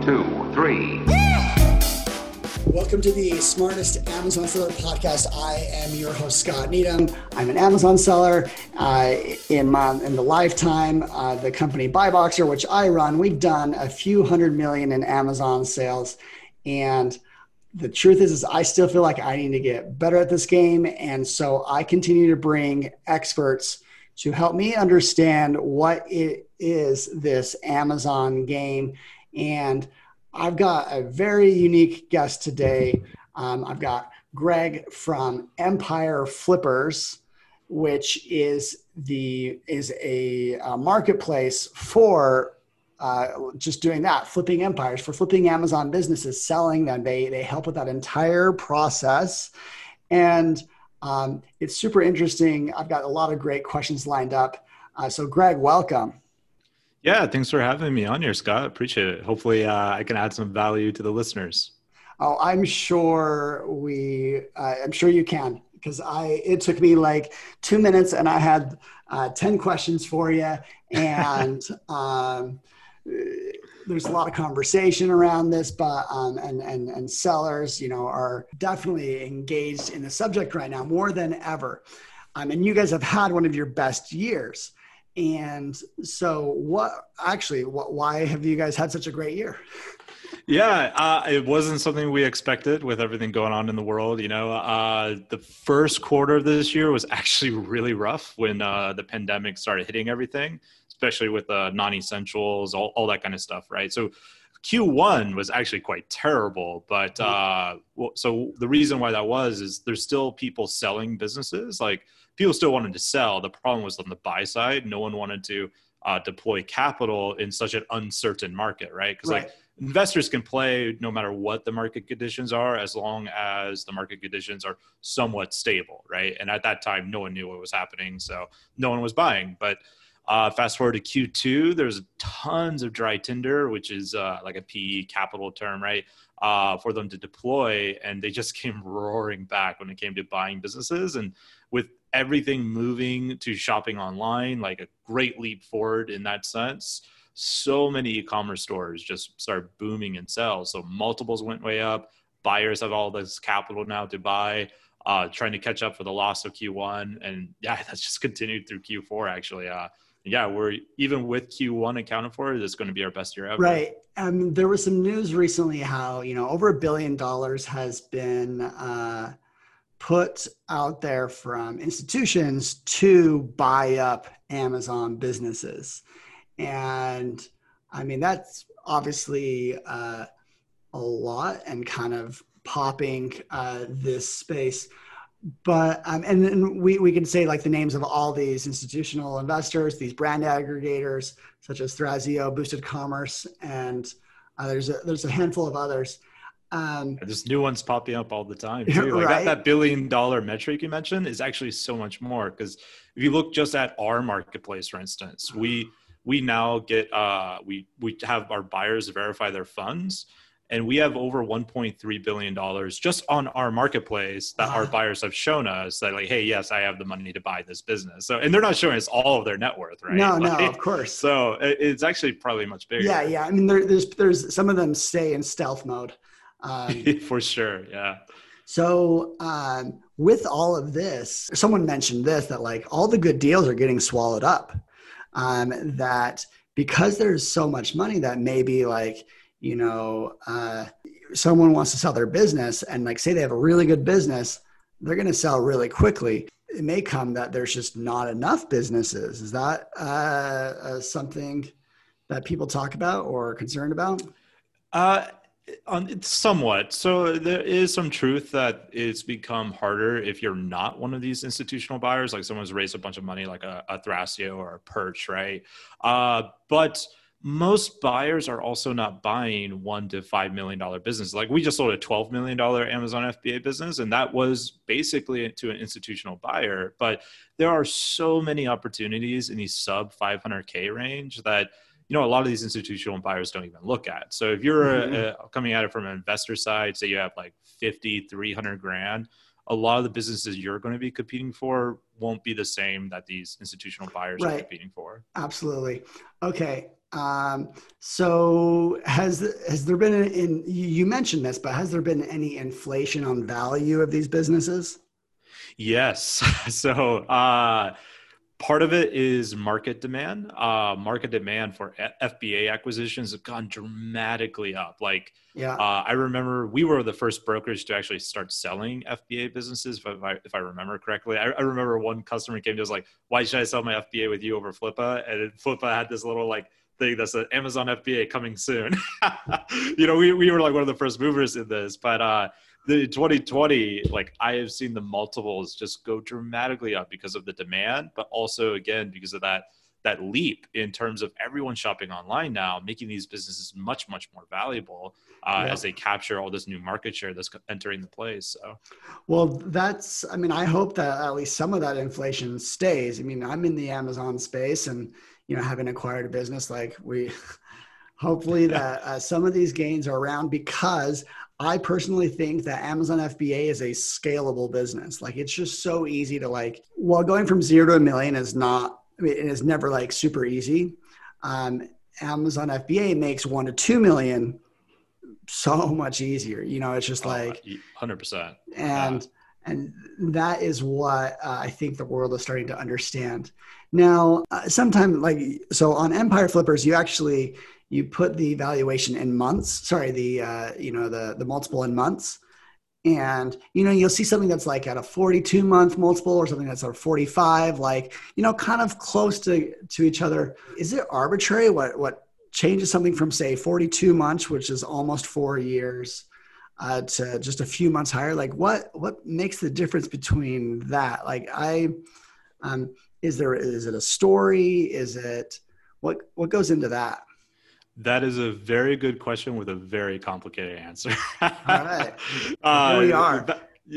One, two, three. Welcome to the Smartest Amazon Seller Podcast. I am your host, Scott Needham. I'm an Amazon seller. Uh, in, my, in the lifetime, uh, the company Buyboxer, which I run, we've done a few hundred million in Amazon sales. And the truth is, is I still feel like I need to get better at this game. And so I continue to bring experts to help me understand what it is this Amazon game. And I've got a very unique guest today. Um, I've got Greg from Empire Flippers, which is the is a, a marketplace for uh, just doing that, flipping empires for flipping Amazon businesses, selling them. They they help with that entire process, and um, it's super interesting. I've got a lot of great questions lined up. Uh, so, Greg, welcome. Yeah, thanks for having me on here, Scott. Appreciate it. Hopefully, uh, I can add some value to the listeners. Oh, I'm sure we. Uh, I'm sure you can because I. It took me like two minutes, and I had uh, ten questions for you, and um, there's a lot of conversation around this, but um, and and and sellers, you know, are definitely engaged in the subject right now more than ever. Um, and you guys have had one of your best years. And so, what actually, what, why have you guys had such a great year? Yeah, uh, it wasn't something we expected with everything going on in the world. You know, uh, the first quarter of this year was actually really rough when uh, the pandemic started hitting everything, especially with uh, non-essentials, all, all that kind of stuff, right? So Q1 was actually quite terrible, but mm-hmm. uh, well, so the reason why that was is there's still people selling businesses like people still wanted to sell. The problem was on the buy side. No one wanted to uh, deploy capital in such an uncertain market, right? Because right. like investors can play no matter what the market conditions are, as long as the market conditions are somewhat stable, right? And at that time, no one knew what was happening, so no one was buying. But uh, fast forward to Q2, there's tons of dry tinder, which is uh, like a PE capital term, right? Uh, for them to deploy, and they just came roaring back when it came to buying businesses. And with everything moving to shopping online, like a great leap forward in that sense. So many e-commerce stores just start booming in sales. So multiples went way up. Buyers have all this capital now to buy, uh, trying to catch up for the loss of Q1. And yeah, that's just continued through Q4 actually. Uh, yeah, we're even with Q1 accounted for, is going to be our best year ever. Right. Um, there was some news recently how, you know, over a billion dollars has been uh, put out there from institutions to buy up Amazon businesses. And I mean, that's obviously uh, a lot and kind of popping uh, this space. But, um, and then we, we can say like the names of all these institutional investors, these brand aggregators, such as Thrasio, Boosted Commerce, and uh, there's, a, there's a handful of others um, There's new ones popping up all the time too. Like right? that, that billion dollar metric you mentioned is actually so much more because if you look just at our marketplace, for instance, we we now get uh, we we have our buyers verify their funds, and we have over 1.3 billion dollars just on our marketplace that our buyers have shown us that like, hey, yes, I have the money to buy this business. So, and they're not showing us all of their net worth, right? No, like, no, of course. So it's actually probably much bigger. Yeah, yeah. I mean, there, there's there's some of them stay in stealth mode. Um, For sure, yeah. So um, with all of this, someone mentioned this that like all the good deals are getting swallowed up. Um, that because there's so much money that maybe like you know uh, someone wants to sell their business and like say they have a really good business, they're going to sell really quickly. It may come that there's just not enough businesses. Is that uh, uh, something that people talk about or are concerned about? On somewhat. So there is some truth that it's become harder if you're not one of these institutional buyers like someone's raised a bunch of money like a, a thrasio or a perch right? Uh, but most buyers are also not buying one to five million dollar business like we just sold a 12 million dollar amazon fba business and that was basically to an institutional buyer. But there are so many opportunities in the sub 500k range that you know a lot of these institutional buyers don't even look at so if you're mm-hmm. coming at it from an investor side say you have like 50 300 grand a lot of the businesses you're going to be competing for won't be the same that these institutional buyers right. are competing for absolutely okay Um, so has has there been in you mentioned this, but has there been any inflation on value of these businesses? Yes. So uh, part of it is market demand. Uh, market demand for FBA acquisitions have gone dramatically up. Like, yeah, uh, I remember we were the first brokers to actually start selling FBA businesses. If I, if I remember correctly, I, I remember one customer came to us like, "Why should I sell my FBA with you over Flippa?" And Flippa had this little like thing that's an Amazon FBA coming soon. you know, we, we were like one of the first movers in this, but uh, the 2020, like I have seen the multiples just go dramatically up because of the demand, but also again because of that that leap in terms of everyone shopping online now, making these businesses much much more valuable uh, yeah. as they capture all this new market share that's entering the place. So, well, that's I mean, I hope that at least some of that inflation stays. I mean, I'm in the Amazon space, and you know, having acquired a business, like we. hopefully that uh, some of these gains are around because I personally think that Amazon FBA is a scalable business. Like it's just so easy to like, well, going from zero to a million is not, I mean, it is never like super easy. Um, Amazon FBA makes one to 2 million so much easier. You know, it's just oh, like 100%. And, yeah. and that is what uh, I think the world is starting to understand. Now, uh, sometimes like, so on Empire Flippers, you actually, you put the valuation in months sorry the uh, you know the the multiple in months. And you know you'll see something that's like at a 42 month multiple or something that's at 45 like you know kind of close to to each other. Is it arbitrary what what changes something from say 42 months which is almost four years uh, to just a few months higher? Like what what makes the difference between that? Like i um is there is it a story? Is it what what goes into that that is a very good question with a very complicated answer. All right. uh, we are.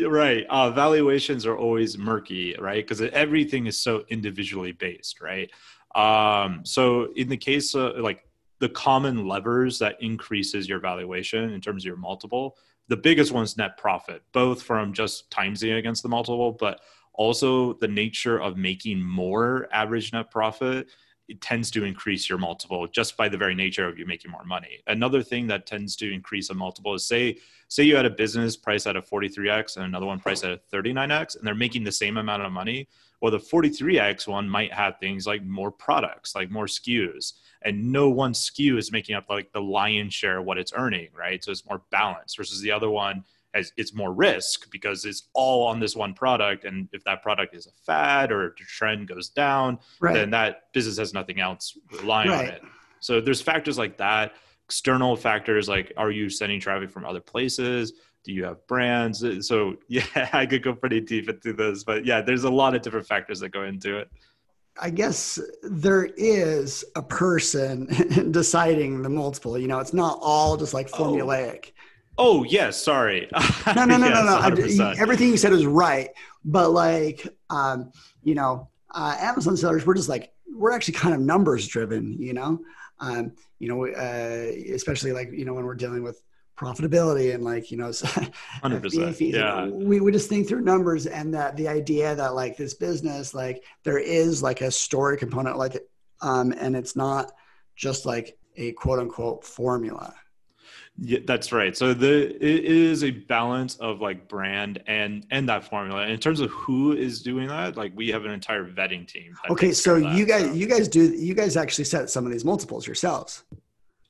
Right. Uh, valuations are always murky, right? Because everything is so individually based, right? Um, so in the case of like the common levers that increases your valuation in terms of your multiple, the biggest one is net profit, both from just timesing against the multiple, but also the nature of making more average net profit it tends to increase your multiple just by the very nature of you making more money. Another thing that tends to increase a multiple is say say you had a business price at a 43x and another one price at a 39x and they're making the same amount of money. Well, the 43x one might have things like more products, like more SKUs, and no one SKU is making up like the lion's share of what it's earning, right? So it's more balanced versus the other one as it's more risk because it's all on this one product and if that product is a fad or the trend goes down right. then that business has nothing else relying right. on it so there's factors like that external factors like are you sending traffic from other places do you have brands uh, so yeah i could go pretty deep into this but yeah there's a lot of different factors that go into it I guess there is a person deciding the multiple. You know, it's not all just like oh. formulaic. Oh. Yes, sorry. no, no, no, yes, no, no. Everything you said is right, but like, um, you know, uh, Amazon sellers, we're just like we're actually kind of numbers driven, you know. Um, you know, uh, especially like you know when we're dealing with profitability and like you know, hundred percent. Yeah, we we just think through numbers and that the idea that like this business, like there is like a story component, like, um, and it's not just like a quote unquote formula yeah, that's right. So the it is a balance of like brand and and that formula. And in terms of who is doing that, like we have an entire vetting team. Okay, so that, you guys so. you guys do you guys actually set some of these multiples yourselves.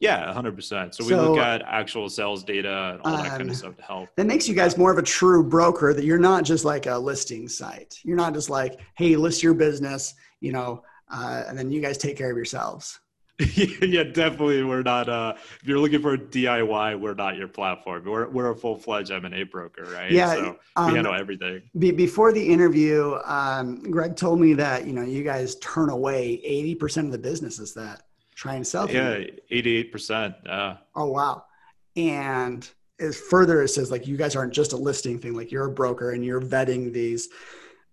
Yeah, hundred percent. So we so, look at actual sales data and all that um, kind of stuff to help. That makes you guys more of a true broker. That you're not just like a listing site. You're not just like, hey, list your business, you know, uh, and then you guys take care of yourselves. yeah, definitely. We're not. Uh, if you're looking for a DIY, we're not your platform. We're we're a full fledged M and A broker, right? Yeah, so we um, handle everything. Be, before the interview, um, Greg told me that you know you guys turn away eighty percent of the businesses that try and sell. Yeah, eighty eight percent. Oh wow! And as further, it says like you guys aren't just a listing thing. Like you're a broker and you're vetting these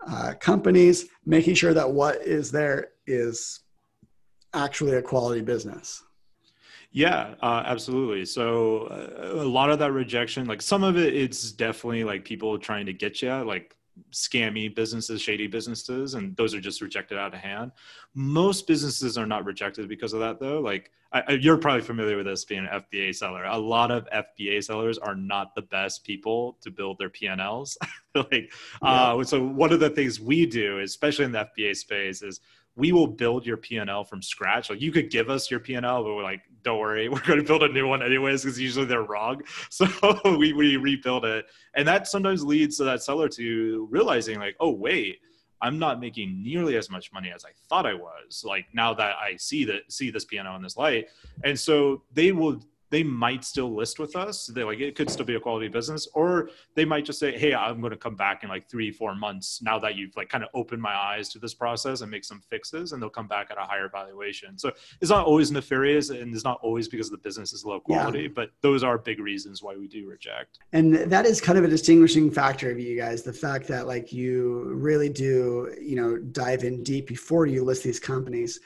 uh, companies, making sure that what is there is actually a quality business. Yeah, uh, absolutely. So uh, a lot of that rejection, like some of it, it's definitely like people trying to get you, like scammy businesses, shady businesses, and those are just rejected out of hand. Most businesses are not rejected because of that, though. Like I, you're probably familiar with this being an FBA seller. A lot of FBA sellers are not the best people to build their PNLs. like, yeah. uh, so one of the things we do, especially in the FBA space, is we will build your P&L from scratch. Like you could give us your P&L, but we're like, don't worry, we're going to build a new one anyways because usually they're wrong. So we, we rebuild it. And that sometimes leads to that seller to realizing like, oh, wait, I'm not making nearly as much money as I thought I was. Like now that I see that see this P&L in this light. And so they will they might still list with us. They like it could still be a quality business, or they might just say, "Hey, I'm going to come back in like three, four months now that you've like kind of opened my eyes to this process and make some fixes," and they'll come back at a higher valuation. So it's not always nefarious, and it's not always because the business is low quality, yeah. but those are big reasons why we do reject. And that is kind of a distinguishing factor of you guys, the fact that like you really do, you know, dive in deep before you list these companies.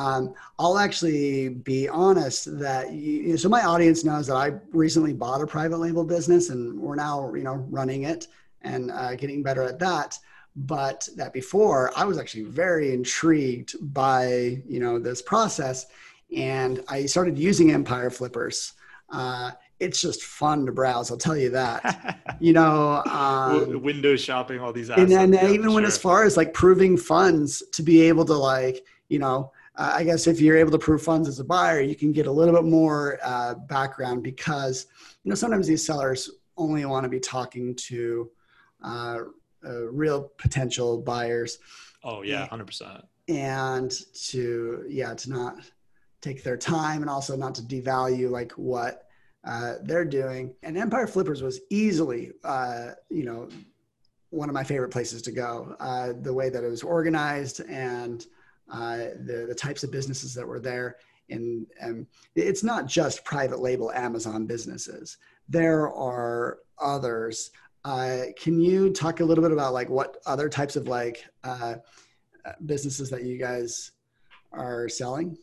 Um, I'll actually be honest that you, so my audience knows that I recently bought a private label business and we're now you know running it and uh, getting better at that. But that before I was actually very intrigued by you know this process, and I started using Empire Flippers. Uh, it's just fun to browse. I'll tell you that. you know, um, window shopping, all these. Assets, and then yeah, even sure. when as far as like proving funds to be able to like you know uh, I guess if you're able to prove funds as a buyer, you can get a little bit more uh, background because you know sometimes these sellers only want to be talking to uh, uh real potential buyers. Oh yeah, hundred percent. And to yeah to not take their time and also not to devalue like what uh, they're doing. And Empire Flippers was easily uh, you know one of my favorite places to go. the way that it was organized and the, the types of businesses that were there. And um, it's not just private label Amazon businesses. There are others. Uh, can you talk a little bit about like what other types of like uh, businesses that you guys are selling?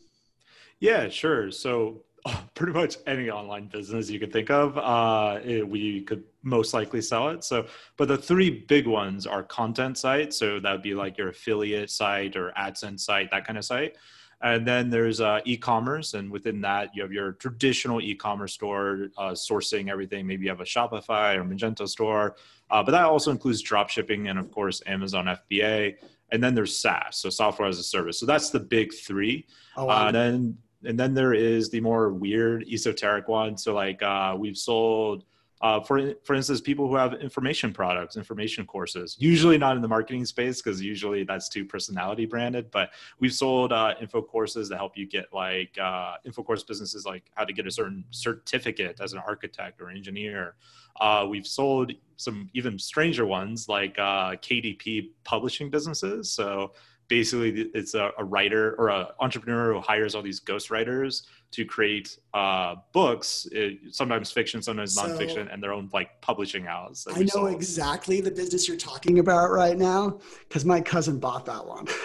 Yeah, sure. So pretty much any online business you could think of, uh, it, we could most likely sell it. So, but the three big ones are content sites. So that would be like your affiliate site or AdSense site, that kind of site. And then there's uh, e-commerce, and within that you have your traditional e-commerce store uh, sourcing everything. Maybe you have a Shopify or Magento store, uh, but that also includes drop shipping and of course Amazon FBA. And then there's SaaS, so software as a service. So that's the big three. Oh, wow. Uh, and then and then there is the more weird esoteric one. So like uh, we've sold, uh, for for instance, people who have information products, information courses. Usually not in the marketing space because usually that's too personality branded. But we've sold uh, info courses that help you get like uh, info course businesses like how to get a certain certificate as an architect or engineer. Uh, we've sold some even stranger ones like uh, KDP publishing businesses. So basically it's a, a writer or an entrepreneur who hires all these ghostwriters to create uh, books, it, sometimes fiction, sometimes so, nonfiction, and their own like publishing house. I know sold. exactly the business you're talking about right now because my cousin bought that one.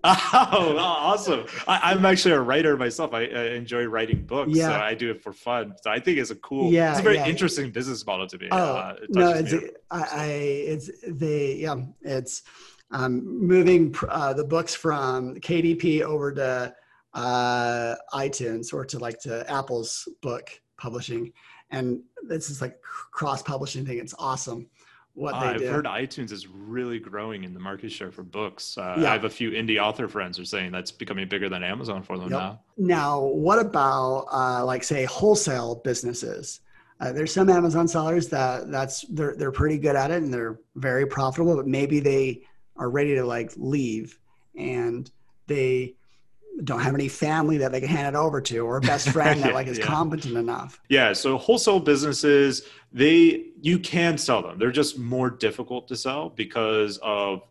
oh, awesome! I, am actually a writer myself. I, I, enjoy writing books. Yeah. So I do it for fun. So I think it's a cool. Yeah, it's a very yeah. interesting business model to me. Oh uh, it no, it's I, I, it's the yeah, it's um, moving uh, the books from KDP over to uh, iTunes or to like to Apple's book publishing. And this is like cross publishing thing. It's awesome what uh, they I've do. heard iTunes is really growing in the market share for books. Uh, yeah. I have a few indie author friends who are saying that's becoming bigger than Amazon for them yep. now. Now, what about uh, like say wholesale businesses? Uh, there's some Amazon sellers that that's they're they're pretty good at it and they're very profitable, but maybe they are ready to like leave and they don't have any family that they can hand it over to or a best friend that like is yeah. competent enough. Yeah so wholesale businesses they you can sell them. They're just more difficult to sell because of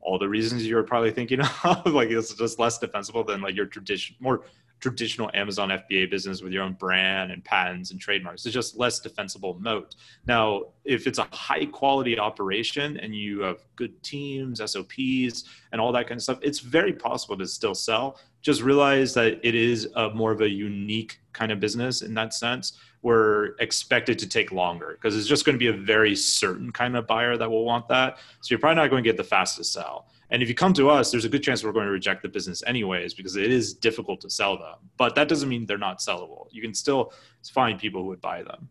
all the reasons you're probably thinking of. Like it's just less defensible than like your tradition more traditional Amazon FBA business with your own brand and patents and trademarks. It's just less defensible moat. Now, if it's a high quality operation and you have good teams, SOPs, and all that kind of stuff, it's very possible to still sell. Just realize that it is a more of a unique kind of business in that sense. We're expected to take longer because it's just going to be a very certain kind of buyer that will want that. So you're probably not going to get the fastest sell. And if you come to us, there's a good chance we're going to reject the business anyways because it is difficult to sell them. But that doesn't mean they're not sellable. You can still find people who would buy them.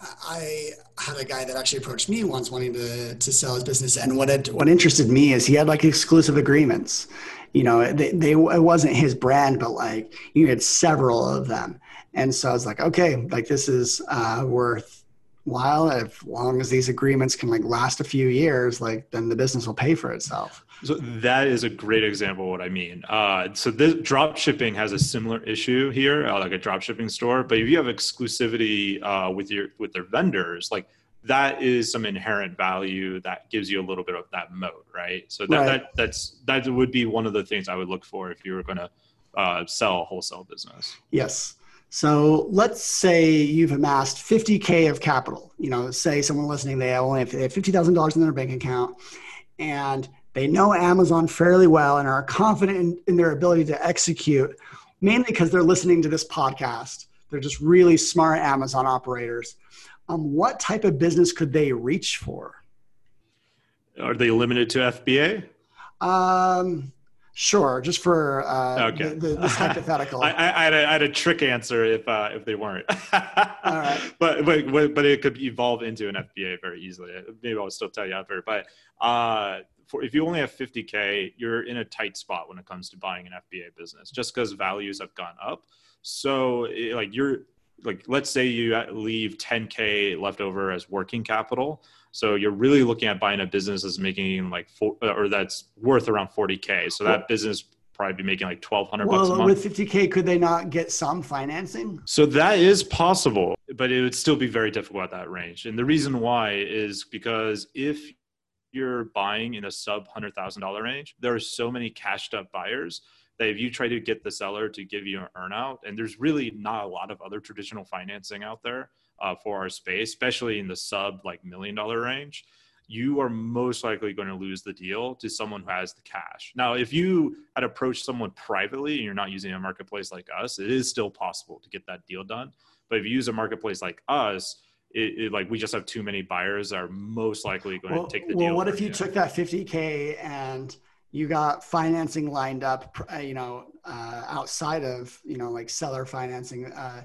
I had a guy that actually approached me once wanting to, to sell his business. And what it, what interested me is he had like exclusive agreements. You know, they, they, it wasn't his brand, but like you had several of them. And so I was like, okay, like this is uh, worth while as long as these agreements can like last a few years, like then the business will pay for itself. So that is a great example of what I mean. Uh, so this drop shipping has a similar issue here, uh, like a drop shipping store. But if you have exclusivity uh, with your with their vendors, like that is some inherent value that gives you a little bit of that moat, right? So that, right. that that's that would be one of the things I would look for if you were going to uh, sell a wholesale business. Yes. So let's say you've amassed 50k of capital. You know, say someone listening they only have, they have fifty thousand dollars in their bank account, and they know Amazon fairly well and are confident in, in their ability to execute, mainly because they're listening to this podcast. They're just really smart Amazon operators. Um, what type of business could they reach for? Are they limited to FBA? Um, Sure, just for uh, okay. the, the, this hypothetical. I, I, had a, I, had a trick answer if uh, if they weren't. All right. But, but but it could evolve into an FBA very easily. Maybe I'll still tell you after. But uh, for, if you only have 50k, you're in a tight spot when it comes to buying an FBA business, just because values have gone up. So it, like you're like let's say you leave 10k left over as working capital so you're really looking at buying a business that's making like four, uh, or that's worth around 40k. So that business probably be making like 1200 well, bucks a month. With 50k, could they not get some financing? So that is possible, but it would still be very difficult at that range. And the reason why is because if you're buying in a sub $100,000 range, there are so many cashed up buyers that if you try to get the seller to give you an earnout, and there's really not a lot of other traditional financing out there uh, for our space, especially in the sub like million dollar range, you are most likely going to lose the deal to someone who has the cash. Now, if you had approached someone privately and you're not using a marketplace like us, it is still possible to get that deal done. But if you use a marketplace like us, it, it, like we just have too many buyers are most likely going well, to take the well, deal. Well, what if you, you took that 50k and you got financing lined up, uh, you know, uh, outside of you know like seller financing, uh,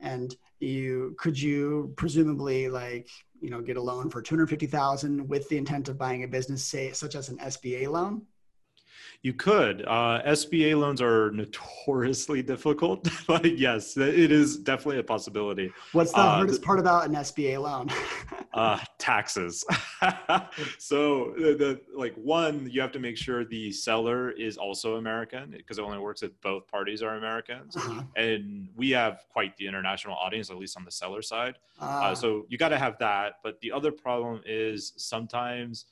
and you could you presumably like you know get a loan for 250000 with the intent of buying a business say such as an sba loan you could. Uh, SBA loans are notoriously difficult, but yes, it is definitely a possibility. What's the uh, hardest part about an SBA loan? uh, taxes. so the, the, like one, you have to make sure the seller is also American because it only works if both parties are Americans, uh-huh. and we have quite the international audience, at least on the seller side. Uh, so you got to have that. But the other problem is sometimes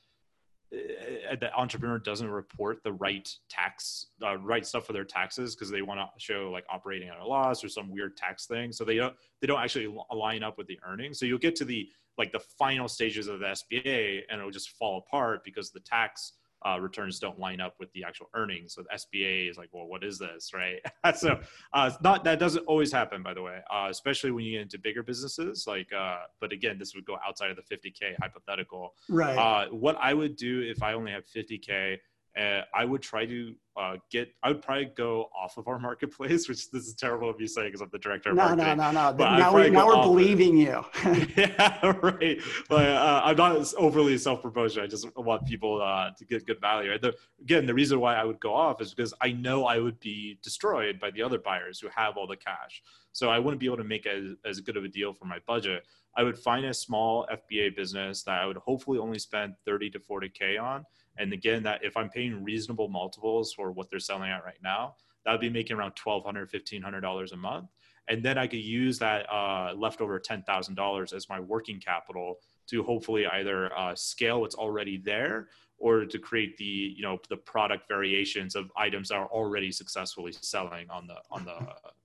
the entrepreneur doesn't report the right tax uh, right stuff for their taxes because they want to show like operating at a loss or some weird tax thing. So they don't they don't actually line up with the earnings. So you'll get to the like the final stages of the sba and it'll just fall apart because the tax uh, returns don't line up with the actual earnings. So the SBA is like, well, what is this, right? so uh, not that doesn't always happen, by the way, uh, especially when you get into bigger businesses. Like, uh, but again, this would go outside of the 50k hypothetical. Right. Uh, what I would do if I only have 50k uh, I would try to uh, get. I would probably go off of our marketplace, which this is terrible of you saying because I'm the director. Of no, marketing, no, no, no, Now, we, now we're believing you. yeah, right. But uh, I'm not overly self promotion. I just want people uh, to get good value. The, again, the reason why I would go off is because I know I would be destroyed by the other buyers who have all the cash. So I wouldn't be able to make as, as good of a deal for my budget. I would find a small FBA business that I would hopefully only spend 30 to 40K on and again, that if I'm paying reasonable multiples for what they're selling at right now, that would be making around $1,200, $1,500 a month. And then I could use that uh, leftover $10,000 as my working capital to hopefully either uh, scale what's already there or to create the you know the product variations of items that are already successfully selling on the on the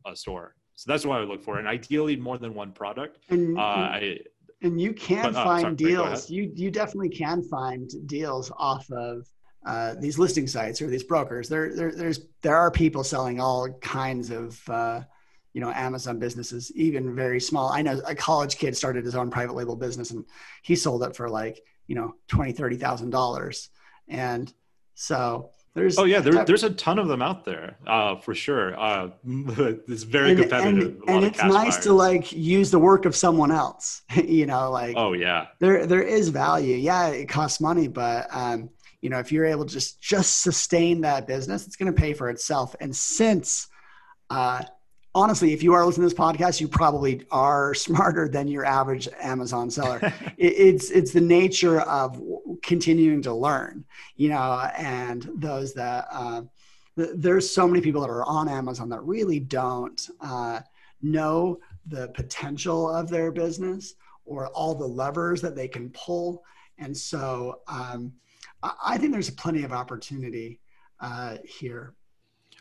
uh, store. So that's what I would look for, and ideally more than one product. Uh, I, and you can but, uh, find sorry, deals. You you definitely can find deals off of uh, these listing sites or these brokers. There, there there's there are people selling all kinds of uh, you know Amazon businesses, even very small. I know a college kid started his own private label business and he sold it for like you know twenty thirty thousand dollars. And So there's oh yeah, there, there's a ton of them out there uh, for sure. Uh, it's very and, competitive. And, and it's nice buyers. to like use the work of someone else. you know, like oh yeah, there there is value. Yeah, it costs money, but um, you know, if you're able to just just sustain that business, it's going to pay for itself. And since uh, honestly, if you are listening to this podcast, you probably are smarter than your average Amazon seller. it, it's it's the nature of continuing to learn, you know, and those that uh, th- there's so many people that are on Amazon that really don't uh, know the potential of their business or all the levers that they can pull, and so um, I, I think there's plenty of opportunity uh, here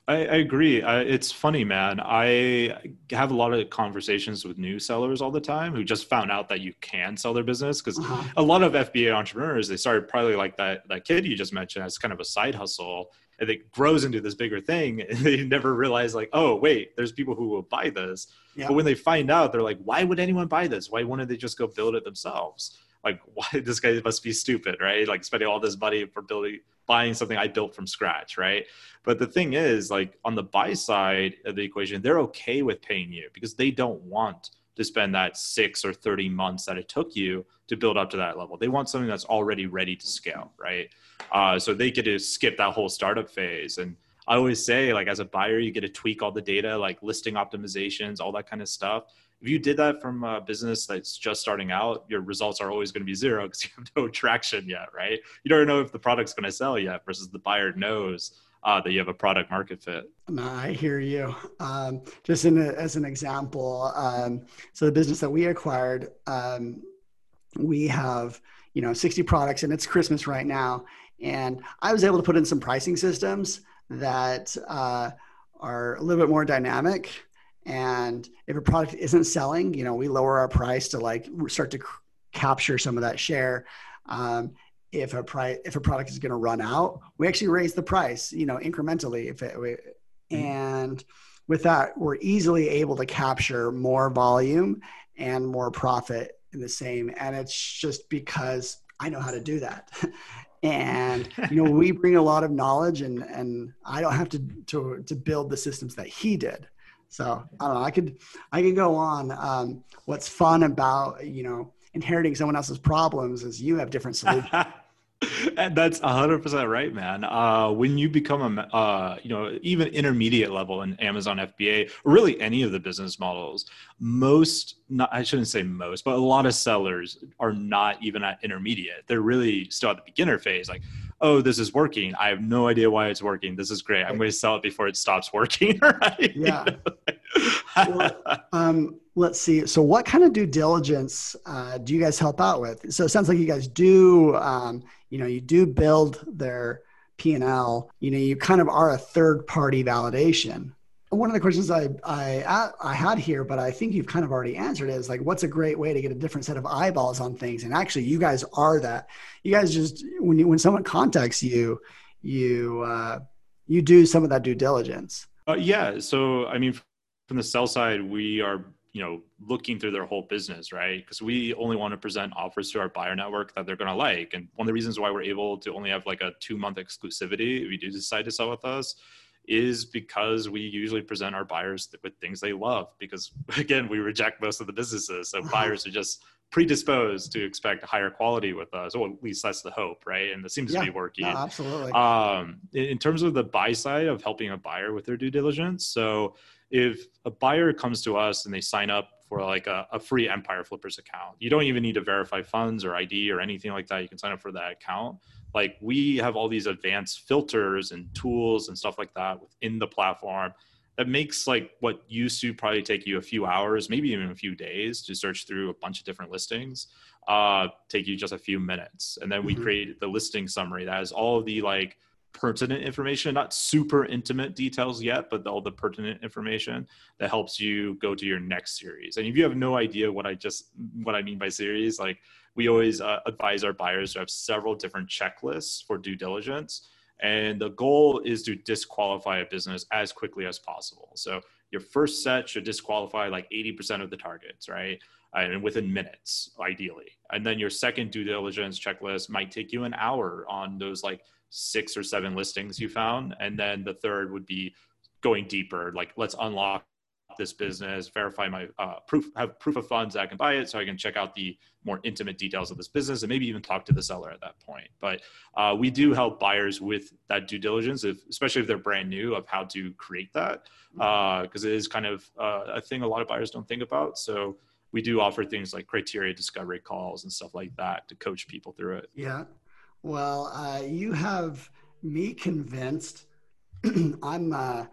I, I agree. I, it's funny, man. I have a lot of conversations with new sellers all the time who just found out that you can sell their business because uh-huh. a lot of FBA entrepreneurs they started probably like that that kid you just mentioned as kind of a side hustle, and it grows into this bigger thing, and they never realize like, oh wait, there's people who will buy this. Yeah. But when they find out, they're like, why would anyone buy this? Why wouldn't they just go build it themselves? Like, why this guy must be stupid, right? Like spending all this money for building buying something I built from scratch, right? But the thing is, like on the buy side of the equation, they're okay with paying you because they don't want to spend that six or 30 months that it took you to build up to that level. They want something that's already ready to scale, right? Uh, so they get to skip that whole startup phase. And I always say, like, as a buyer, you get to tweak all the data, like listing optimizations, all that kind of stuff if you did that from a business that's just starting out, your results are always going to be zero because you have no traction yet, right? You don't know if the product's going to sell yet versus the buyer knows uh, that you have a product market fit. I hear you. Um, just a, as an example, um, so the business that we acquired, um, we have you know 60 products, and it's Christmas right now, and I was able to put in some pricing systems that uh, are a little bit more dynamic and if a product isn't selling, you know, we lower our price to like start to c- capture some of that share. Um, if a price, if a product is going to run out, we actually raise the price, you know, incrementally. If it, we, mm-hmm. and with that, we're easily able to capture more volume and more profit in the same. And it's just because I know how to do that. and you know, we bring a lot of knowledge, and and I don't have to to to build the systems that he did. So I don't know. I could I could go on. Um, what's fun about you know inheriting someone else's problems is you have different solutions. and that's 100% right man uh, when you become a uh, you know even intermediate level in amazon fba or really any of the business models most not i shouldn't say most but a lot of sellers are not even at intermediate they're really still at the beginner phase like oh, this is working. I have no idea why it's working. This is great. I'm going to sell it before it stops working. right? Yeah. well, um, let's see. So, what kind of due diligence uh, do you guys help out with? So, it sounds like you guys do. Um, you know, you do build their P and L. You know, you kind of are a third party validation one of the questions I, I I had here, but I think you've kind of already answered is like, what's a great way to get a different set of eyeballs on things? And actually, you guys are that. You guys just when you when someone contacts you, you uh, you do some of that due diligence. Uh, yeah. So I mean, from the sell side, we are you know looking through their whole business, right? Because we only want to present offers to our buyer network that they're going to like. And one of the reasons why we're able to only have like a two month exclusivity if you do decide to sell with us is because we usually present our buyers with things they love because again we reject most of the businesses. So buyers are just predisposed to expect higher quality with us or at least that's the hope right? And it seems yeah, to be working. Absolutely. Um, in terms of the buy side of helping a buyer with their due diligence so if a buyer comes to us and they sign up for like a, a, free empire flippers account. You don't even need to verify funds or id or anything like that. You can sign up for that account. Like we have all these advanced filters and tools and stuff like that within the platform that makes like what used to probably take you a few hours maybe even a few days to search through a bunch of different listings uh, take you just a few minutes. And then we mm-hmm. create the listing summary that has all of the like pertinent information not super intimate details yet but all the pertinent information that helps you go to your next series and if you have no idea what i just what i mean by series like we always uh, advise our buyers to have several different checklists for due diligence. And the goal is to disqualify a business as quickly as possible. So your first set should disqualify like 80% of the targets, right? And within minutes, ideally. And then your second due diligence checklist might take you an hour on those like six or seven listings you found. And then the third would be going deeper, like let's unlock this business, verify my uh, proof, have proof of funds that I can buy it, so I can check out the more intimate details of this business, and maybe even talk to the seller at that point. But uh, we do help buyers with that due diligence, if, especially if they're brand new, of how to create that, because uh, it is kind of uh, a thing a lot of buyers don't think about. So we do offer things like criteria discovery calls and stuff like that to coach people through it. Yeah. Well, uh, you have me convinced. I'm uh,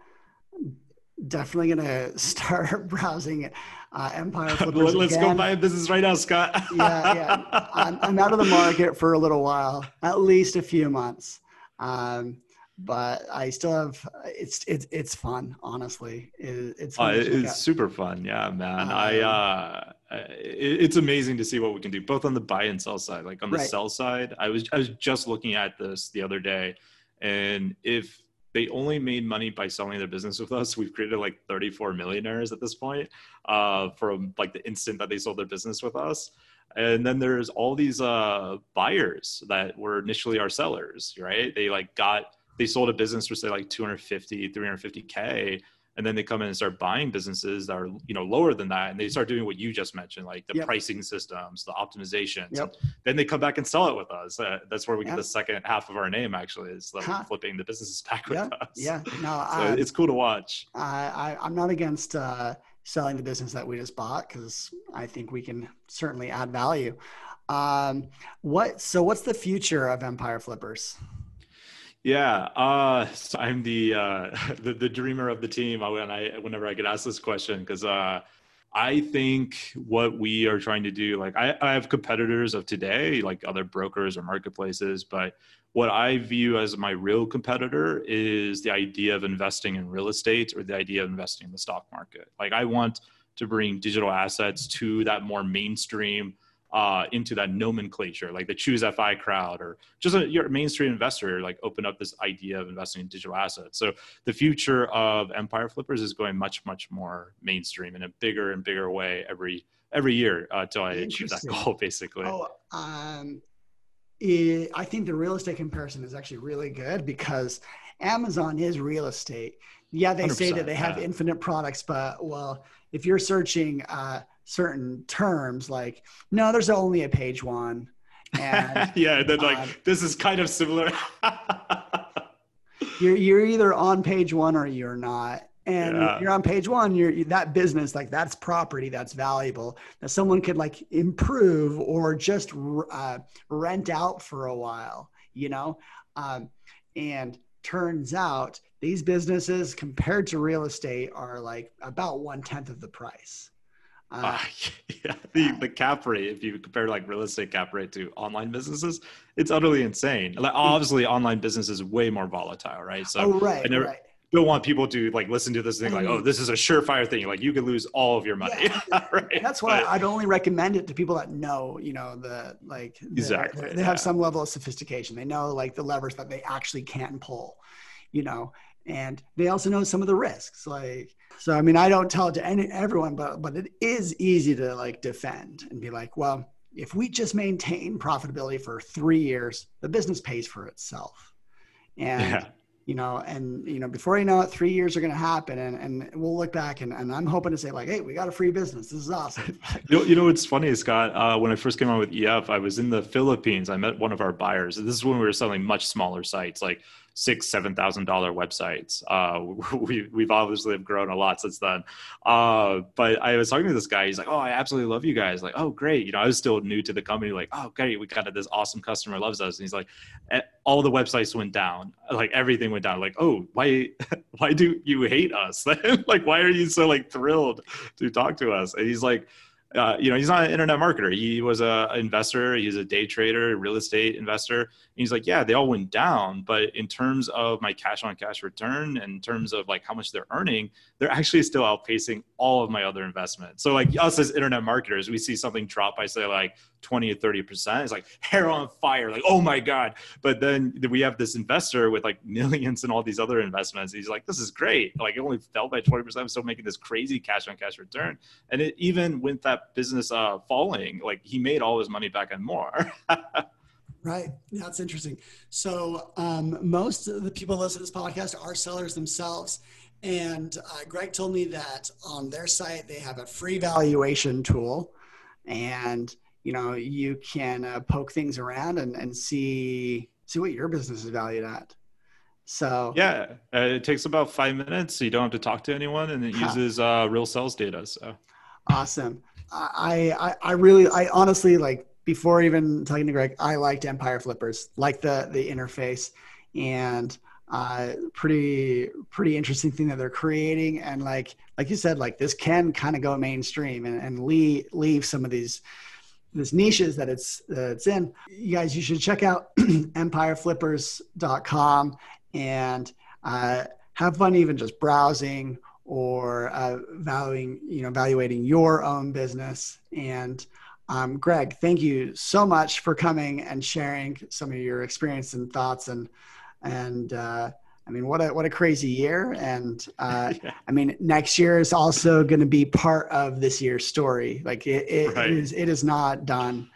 definitely going to start browsing uh, Empire Flippers. Let's again. go buy a business right now, Scott. yeah, yeah. I'm, I'm, out of the market for a little while, at least a few months. Um, but I still have it's it's it's fun. Honestly, it, it's uh, it's super fun. Yeah, man. Um, I uh, it, it's amazing to see what we can do both on the buy and sell side. Like on the right. sell side, I was I was just looking at this the other day, and if they only made money by selling their business with us. We've created like 34 millionaires at this point uh, from like the instant that they sold their business with us. And then there's all these uh, buyers that were initially our sellers, right? They like got, they sold a business for say like 250, 350K and then they come in and start buying businesses that are you know lower than that and they start doing what you just mentioned like the yep. pricing systems the optimizations yep. then they come back and sell it with us. Uh, that's where we get the second half of our name actually is huh. flipping the businesses back with us. Yeah. No so it's cool to watch. I, I am not against uh, selling the business that we just bought because i think we can certainly add value. Um, what so what's the future of empire flippers yeah, uh, so I'm the, uh, the the dreamer of the team. When I whenever I get asked this question, because uh, I think what we are trying to do, like I, I have competitors of today, like other brokers or marketplaces, but what I view as my real competitor is the idea of investing in real estate or the idea of investing in the stock market. Like I want to bring digital assets to that more mainstream uh, into that nomenclature, like the Choose FI crowd, or just a, your mainstream investor, like open up this idea of investing in digital assets. So the future of Empire Flippers is going much, much more mainstream in a bigger and bigger way every every year until uh, I achieve that goal, basically. Oh, um, it, I think the real estate comparison is actually really good because Amazon is real estate. Yeah, they say that they have yeah. infinite products, but well, if you're searching. Uh, certain terms like no there's only a page one. And yeah then like um, this is kind of similar. You're you're either on page one or you're not. And yeah. you're on page one you're that business like that's property that's valuable. That someone could like improve or just uh, rent out for a while you know? Um, and turns out these businesses compared to real estate are like about one tenth of the price uh, uh, yeah, the, the cap rate, if you compare like real estate cap rate to online businesses, it's utterly insane. Like obviously, online business is way more volatile, right? So oh, right, I never right. don't want people to like listen to this thing like, oh, this is a surefire thing. Like you could lose all of your money. Yeah, right? That's why but, I'd only recommend it to people that know, you know, the like the, exactly they yeah. have some level of sophistication. They know like the levers that they actually can pull, you know, and they also know some of the risks, like so I mean, I don't tell it to any everyone, but but it is easy to like defend and be like, well, if we just maintain profitability for three years, the business pays for itself. And yeah. you know, and you know, before you know it, three years are gonna happen and, and we'll look back and, and I'm hoping to say, like, hey, we got a free business. This is awesome. you, know, you know what's funny, Scott? Uh, when I first came on with EF, I was in the Philippines. I met one of our buyers. This is when we were selling much smaller sites, like six seven thousand dollar websites. Uh, we, we've obviously have grown a lot since then. Uh, but i was talking to this guy he's like oh i absolutely love you guys. Like oh great. You know i was still new to the company like oh great we got this awesome customer loves us. And he's like eh, all the websites went down like everything went down. Like oh why why do you hate us? Like why are you so like thrilled to talk to us? And he's like uh, you know, he's not an internet marketer. He was a investor. He's a day trader, real estate investor. And he's like, yeah, they all went down, but in terms of my cash on cash return, in terms of like how much they're earning, they're actually still outpacing all of my other investments. So like us as internet marketers, we see something drop by say like 20 or 30 percent. It's like hair on fire, like oh my god. But then we have this investor with like millions and all these other investments. He's like, this is great. Like it only fell by 20 percent. I'm still making this crazy cash on cash return, and it even with that business uh, falling, like he made all his money back and more. Right. That's interesting. So, um, most of the people listening to this podcast are sellers themselves. And uh, Greg told me that on their site, they have a free valuation tool. And, you know, you can uh, poke things around and, and see, see what your business is valued at. So, yeah, uh, it takes about five minutes. So you don't have to talk to anyone and it huh. uses uh, real sales data. So, awesome. I, I, I really, I honestly like before even talking to Greg, I liked Empire Flippers, like the the interface, and uh, pretty pretty interesting thing that they're creating. And like like you said, like this can kind of go mainstream and, and leave leave some of these this niches that it's uh, it's in. You guys, you should check out empireflippers.com and uh, have fun even just browsing or uh, valuing you know evaluating your own business and um, Greg, thank you so much for coming and sharing some of your experience and thoughts and and uh, I mean what a what a crazy year and uh, yeah. I mean next year is also going to be part of this year's story. Like it, it, right. it is it is not done.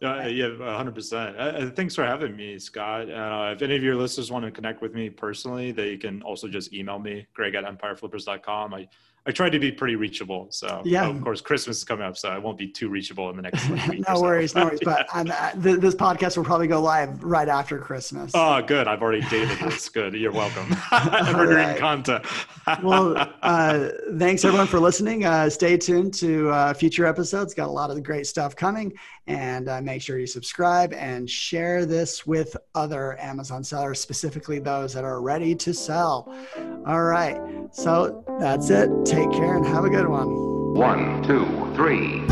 Uh, yeah, 100%. Uh, thanks for having me, Scott. Uh, if any of your listeners want to connect with me personally, they can also just email me, greg at empireflippers.com. I I tried to be pretty reachable. So yeah, of course, Christmas is coming up, so I won't be too reachable in the next week. no worries, no worries. But um, uh, th- this podcast will probably go live right after Christmas. Oh, good. I've already dated this. Good. You're welcome. Evergreen right. content. well, uh, thanks everyone for listening. Uh, stay tuned to uh, future episodes. Got a lot of great stuff coming, and uh, make sure you subscribe and share this with other Amazon sellers, specifically those that are ready to sell. All right. So that's it. Take care and have a good one. One, two, three.